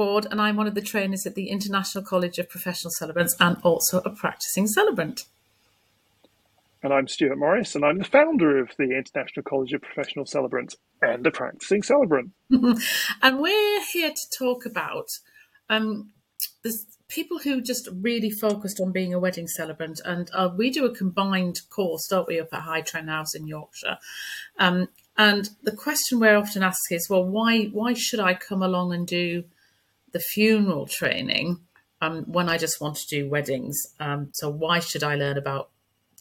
Ward, and I'm one of the trainers at the International College of Professional Celebrants and also a practicing celebrant. And I'm Stuart Morris, and I'm the founder of the International College of Professional Celebrants and a practicing celebrant. and we're here to talk about um, people who just really focused on being a wedding celebrant, and uh, we do a combined course, don't we, up at High Trent House in Yorkshire. Um, and the question we're often asked is, well, why why should I come along and do the funeral training um, when I just want to do weddings? Um, so why should I learn about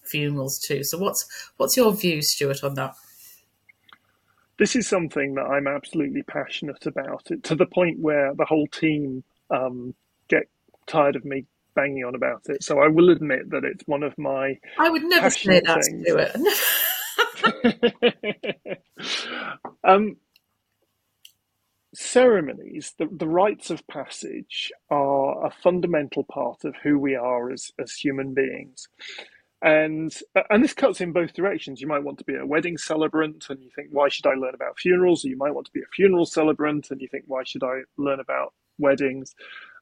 funerals too? So what's what's your view, Stuart, on that? This is something that I'm absolutely passionate about, It to the point where the whole team um, get tired of me banging on about it. So I will admit that it's one of my. I would never say that, things. Stuart. um, ceremonies, the, the rites of passage, are a fundamental part of who we are as, as human beings. And uh, and this cuts in both directions. You might want to be a wedding celebrant, and you think, why should I learn about funerals? Or you might want to be a funeral celebrant, and you think, why should I learn about weddings?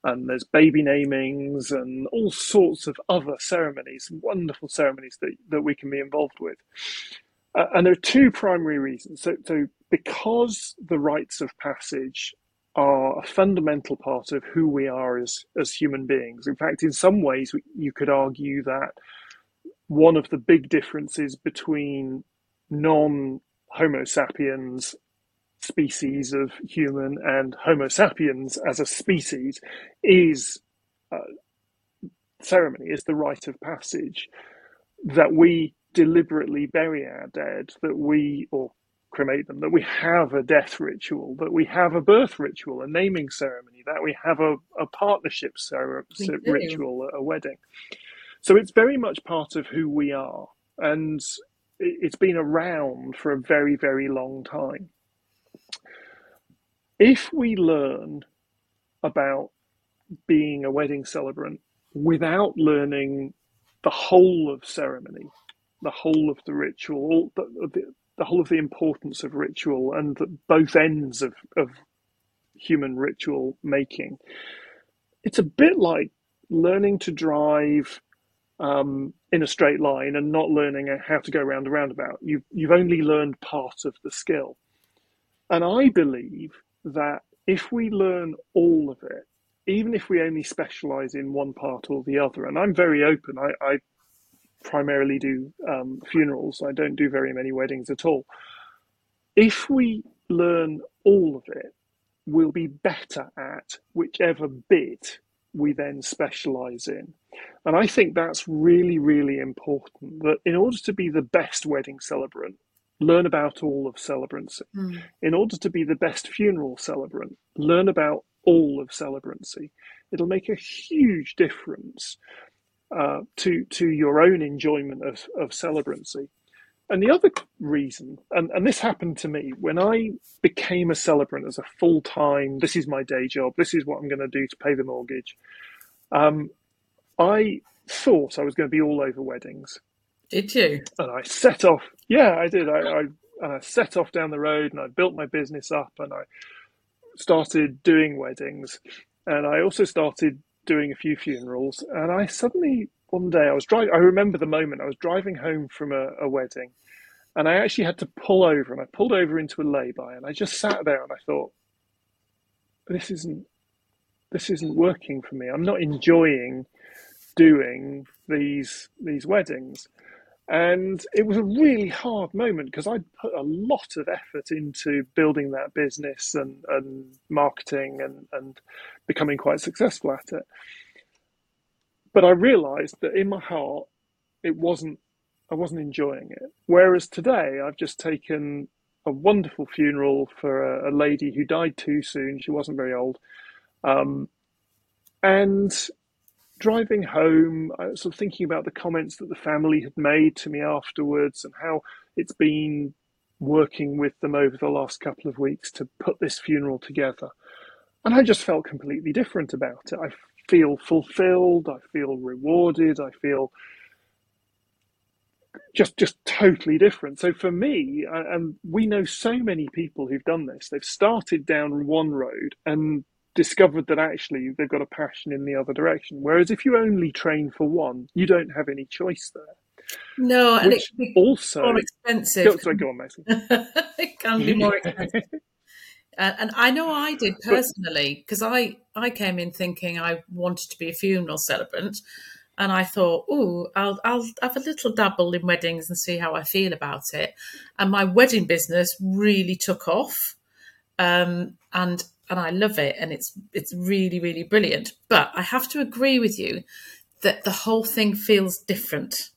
And there's baby namings and all sorts of other ceremonies, wonderful ceremonies that, that we can be involved with. Uh, and there are two primary reasons. So, so, because the rites of passage are a fundamental part of who we are as, as human beings. In fact, in some ways, you could argue that one of the big differences between non Homo sapiens species of human and Homo sapiens as a species is uh, ceremony, is the rite of passage that we deliberately bury our dead, that we, or cremate them, that we have a death ritual, that we have a birth ritual, a naming ceremony, that we have a, a partnership ritual, a wedding. So it's very much part of who we are. And it's been around for a very, very long time. If we learn about being a wedding celebrant without learning the whole of ceremony, the whole of the ritual, the, the, the whole of the importance of ritual and the, both ends of, of human ritual making. It's a bit like learning to drive um, in a straight line and not learning how to go around a roundabout. You've, you've only learned part of the skill. And I believe that if we learn all of it, even if we only specialize in one part or the other, and I'm very open, I, I primarily do um, funerals. I don't do very many weddings at all. If we learn all of it, we'll be better at whichever bit we then specialize in. And I think that's really, really important that in order to be the best wedding celebrant, learn about all of celebrancy. Mm. In order to be the best funeral celebrant, learn about all of celebrancy. It'll make a huge difference uh, to to your own enjoyment of, of celebrancy. And the other reason, and, and this happened to me when I became a celebrant as a full time, this is my day job, this is what I'm going to do to pay the mortgage. Um, I thought I was going to be all over weddings. Did you? And I set off. Yeah, I did. I, I, I set off down the road and I built my business up and I started doing weddings. And I also started doing a few funerals, and I suddenly one day I was driving. I remember the moment I was driving home from a, a wedding, and I actually had to pull over, and I pulled over into a lay-by, and I just sat there and I thought, this isn't this isn't working for me. I'm not enjoying doing these these weddings. And it was a really hard moment because I'd put a lot of effort into building that business and, and marketing and, and becoming quite successful at it. But I realized that in my heart, it wasn't, I wasn't enjoying it. Whereas today, I've just taken a wonderful funeral for a, a lady who died too soon. She wasn't very old. Um, and driving home, I was sort of thinking about the comments that the family had made to me afterwards and how it's been working with them over the last couple of weeks to put this funeral together. And I just felt completely different about it. I feel fulfilled, I feel rewarded, I feel just just totally different. So for me, uh, and we know so many people who've done this. They've started down one road and discovered that actually they've got a passion in the other direction. Whereas if you only train for one, you don't have any choice there. No, and it's also more expensive. Go, sorry, go on, Maxie. it can be more expensive. Uh, and I know I did personally because I, I came in thinking I wanted to be a funeral celebrant, and I thought, oh, I'll I'll have a little dabble in weddings and see how I feel about it. And my wedding business really took off, um, and and I love it, and it's it's really really brilliant. But I have to agree with you that the whole thing feels different,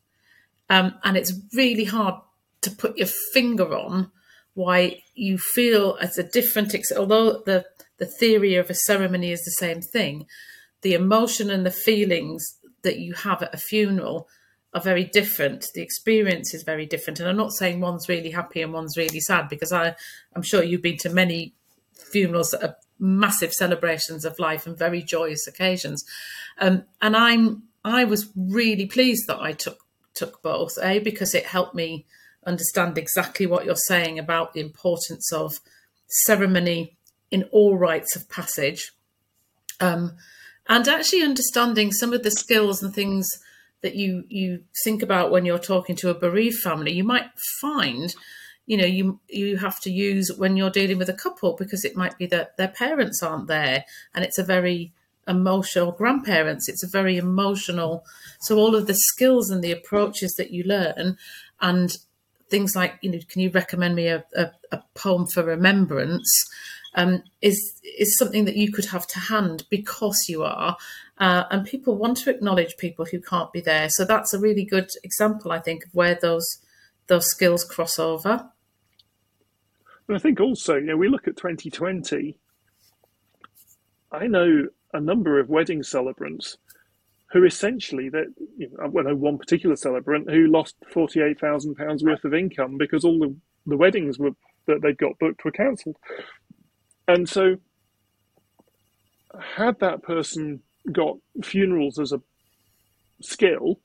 um, and it's really hard to put your finger on why you feel as a different. Although the the theory of a ceremony is the same thing, the emotion and the feelings that you have at a funeral are very different. The experience is very different. And I'm not saying one's really happy and one's really sad because I, I'm sure you've been to many funerals that are massive celebrations of life and very joyous occasions. Um, and I'm I was really pleased that I took took both, A, because it helped me understand exactly what you're saying about the importance of ceremony in all rites of passage. Um, and actually understanding some of the skills and things that you you think about when you're talking to a bereaved family you might find you know you you have to use when you're dealing with a couple because it might be that their parents aren't there and it's a very emotional grandparents it's a very emotional so all of the skills and the approaches that you learn and things like you know can you recommend me a, a, a poem for remembrance um, is is something that you could have to hand because you are, uh, and people want to acknowledge people who can't be there. So that's a really good example, I think, of where those those skills cross over. And I think also, you know, we look at 2020. I know a number of wedding celebrants who essentially that you know, I know one particular celebrant who lost forty eight thousand pounds worth of income because all the, the weddings were that they'd got booked were cancelled. And so, had that person got funerals as a skill,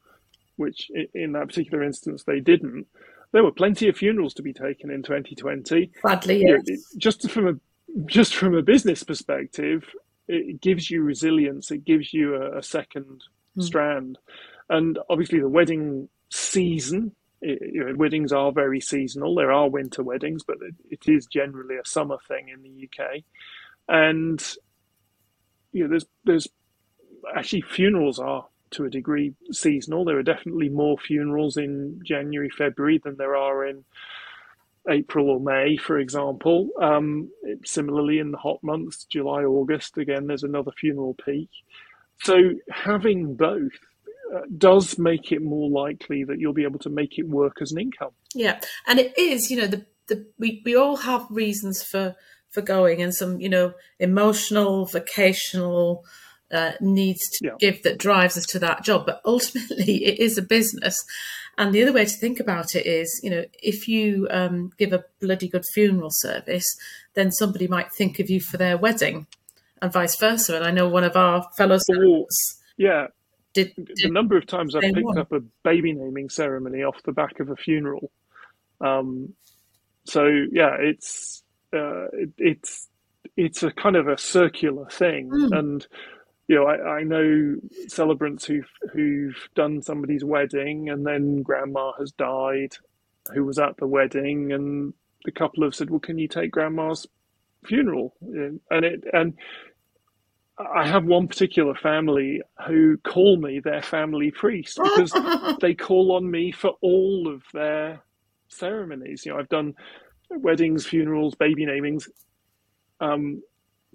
which in that particular instance they didn't, there were plenty of funerals to be taken in 2020. Badly, yes. Just from a just from a business perspective, it gives you resilience. It gives you a, a second mm. strand, and obviously the wedding season you know, weddings are very seasonal. There are winter weddings, but it, it is generally a summer thing in the UK. And you know, there's there's actually funerals are to a degree seasonal. There are definitely more funerals in January, February than there are in April or May, for example. Um, similarly, in the hot months, July, August, again, there's another funeral peak. So having both uh, does make it more likely that you'll be able to make it work as an income. Yeah, and it is, you know, the, the we, we all have reasons for for going and some, you know, emotional, vocational uh, needs to yeah. give that drives us to that job. But ultimately, it is a business. And the other way to think about it is, you know, if you um, give a bloody good funeral service, then somebody might think of you for their wedding, and vice versa. And I know one of our fellow yeah, did, did the number of times I've picked up a baby naming ceremony off the back of a funeral. Um, so yeah, it's uh, it, it's it's a kind of a circular thing, mm. and you know I, I know celebrants who've who've done somebody's wedding, and then grandma has died, who was at the wedding, and the couple have said, "Well, can you take grandma's funeral?" And it and I have one particular family who call me their family priest because they call on me for all of their ceremonies. You know, I've done weddings, funerals, baby namings um,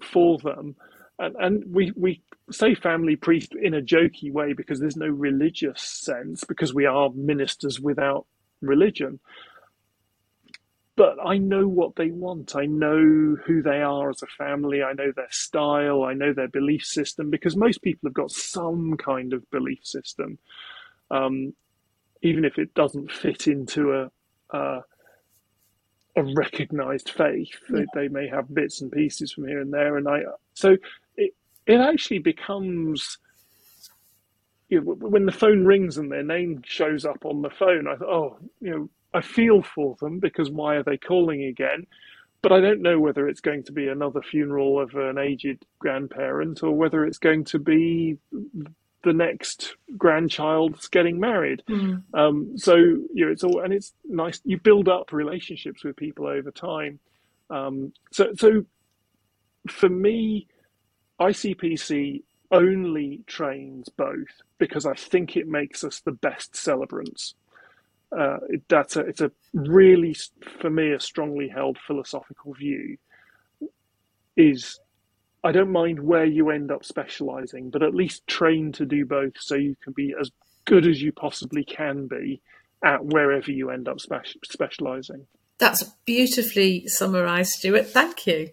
for them. And, and we, we say family priest in a jokey way because there's no religious sense, because we are ministers without religion but I know what they want. I know who they are as a family. I know their style. I know their belief system because most people have got some kind of belief system, um, even if it doesn't fit into a a, a recognized faith. Yeah. They, they, may have bits and pieces from here and there, and I so it actually becomes. You know, when the phone rings and their name shows up on the phone, I thought, oh, you know, I feel for them because why are they calling again? but I don't know whether it's going to be another funeral of an aged grandparent or whether it's going to be the next grandchild's getting married. Mm. Um, so you know, it's all and it's nice. You build up relationships with people over time. Um, so so for me, ICPC only trains both because I think it makes us the best celebrants. Uh, it, that's a, it's a really, for me, a strongly held philosophical view. Is I don't mind where you end up specializing, but at least train to do both so you can be as good as you possibly can be at wherever you end up spe- specializing. That's beautifully summarized, Stuart. Thank you.